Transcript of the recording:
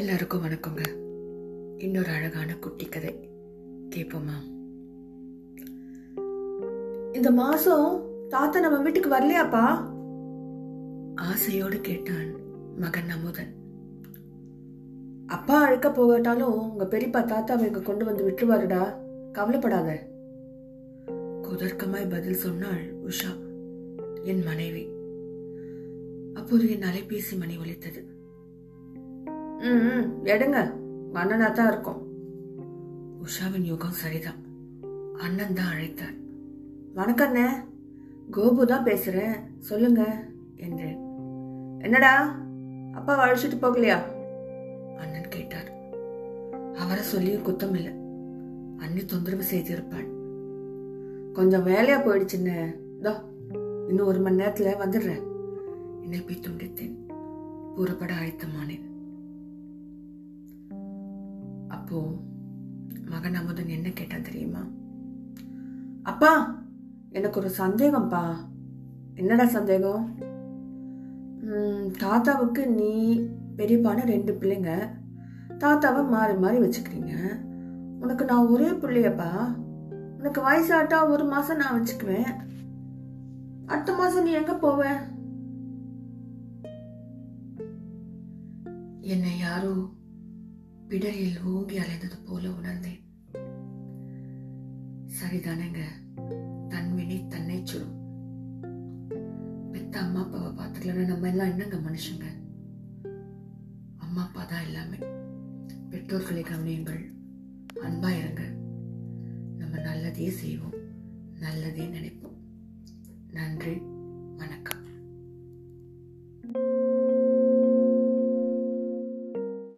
எல்லாருக்கும் வணக்கங்க. இன்னொரு அழகான குட்டி கதை. கேட்போமா இந்த மாசம் தாத்தா நம்ம வீட்டுக்கு வரலையாப்பா? ஆசையோடு கேட்டான் மகன் அமுதன் அப்பா அழைக்க போகட்டாலும் உங்க பெரியப்பா தாத்தாவை இங்க கொண்டு வந்து விட்டுருவாருடா. கவலைப்படாத. குதர்க்கமாய் பதில் சொன்னாள் உஷா என் மனைவி. அப்போது என் அலைபேசி மணி ஒலித்தது. ம் எடுங்க. அண்ணனா தான் இருக்கும். உஷாவின் யுகம் சரிதான். அண்ணன் தான் அழைத்தார். வணக்கண்ணே கோபு தான் பேசுறேன். சொல்லுங்க. என்றேன். என்னடா? அப்பாவை அழைச்சிட்டு போகலையா? அண்ணன் கேட்டார். அவரை சொல்லியும் குத்தம் இல்லை. அண்ணி தொந்தரவு செய்திருப்பாள். கொஞ்சம் வேலையா போயிடுச்சுன்னு இதோ இன்னும் ஒரு மணி நேரத்துல வந்துடுறேன். இணைப்பை துண்டித்தேன். புறப்பட அழைத்தமானேன். அப்போ மகன் அமுதன் என்ன கேட்டான் தெரியுமா? அப்பா எனக்கு ஒரு சந்தேகம்ப்பா என்னடா சந்தேகம்? தாத்தாவுக்கு நீ பெரியப்பான ரெண்டு பிள்ளைங்க. தாத்தாவை மாறி மாறி வச்சுக்கிறீங்க. உனக்கு நான் ஒரே பிள்ளையப்பா. உனக்கு வயசாட்டா ஒரு மாசம் நான் வச்சுக்குவேன். அடுத்த மாசம் நீ எங்க போவ? என்னை யாரும் பிடரில் ஓங்கி அலைந்தது போல உணர்ந்தேன். சரிதானேங்க தன்வினை தன்னை சுடும் பெத்த அம்மா அப்பாவை பார்த்துக்கலன்னா நம்ம எல்லாம் என்னங்க மனுஷங்க? அம்மா அப்பா தான் எல்லாமே. பெற்றோர்களை கவனியுங்கள். அன்பா இருங்க. நம்ம நல்லதே செய்வோம். நல்லதே நினைப்போம். நன்றி வணக்கம்.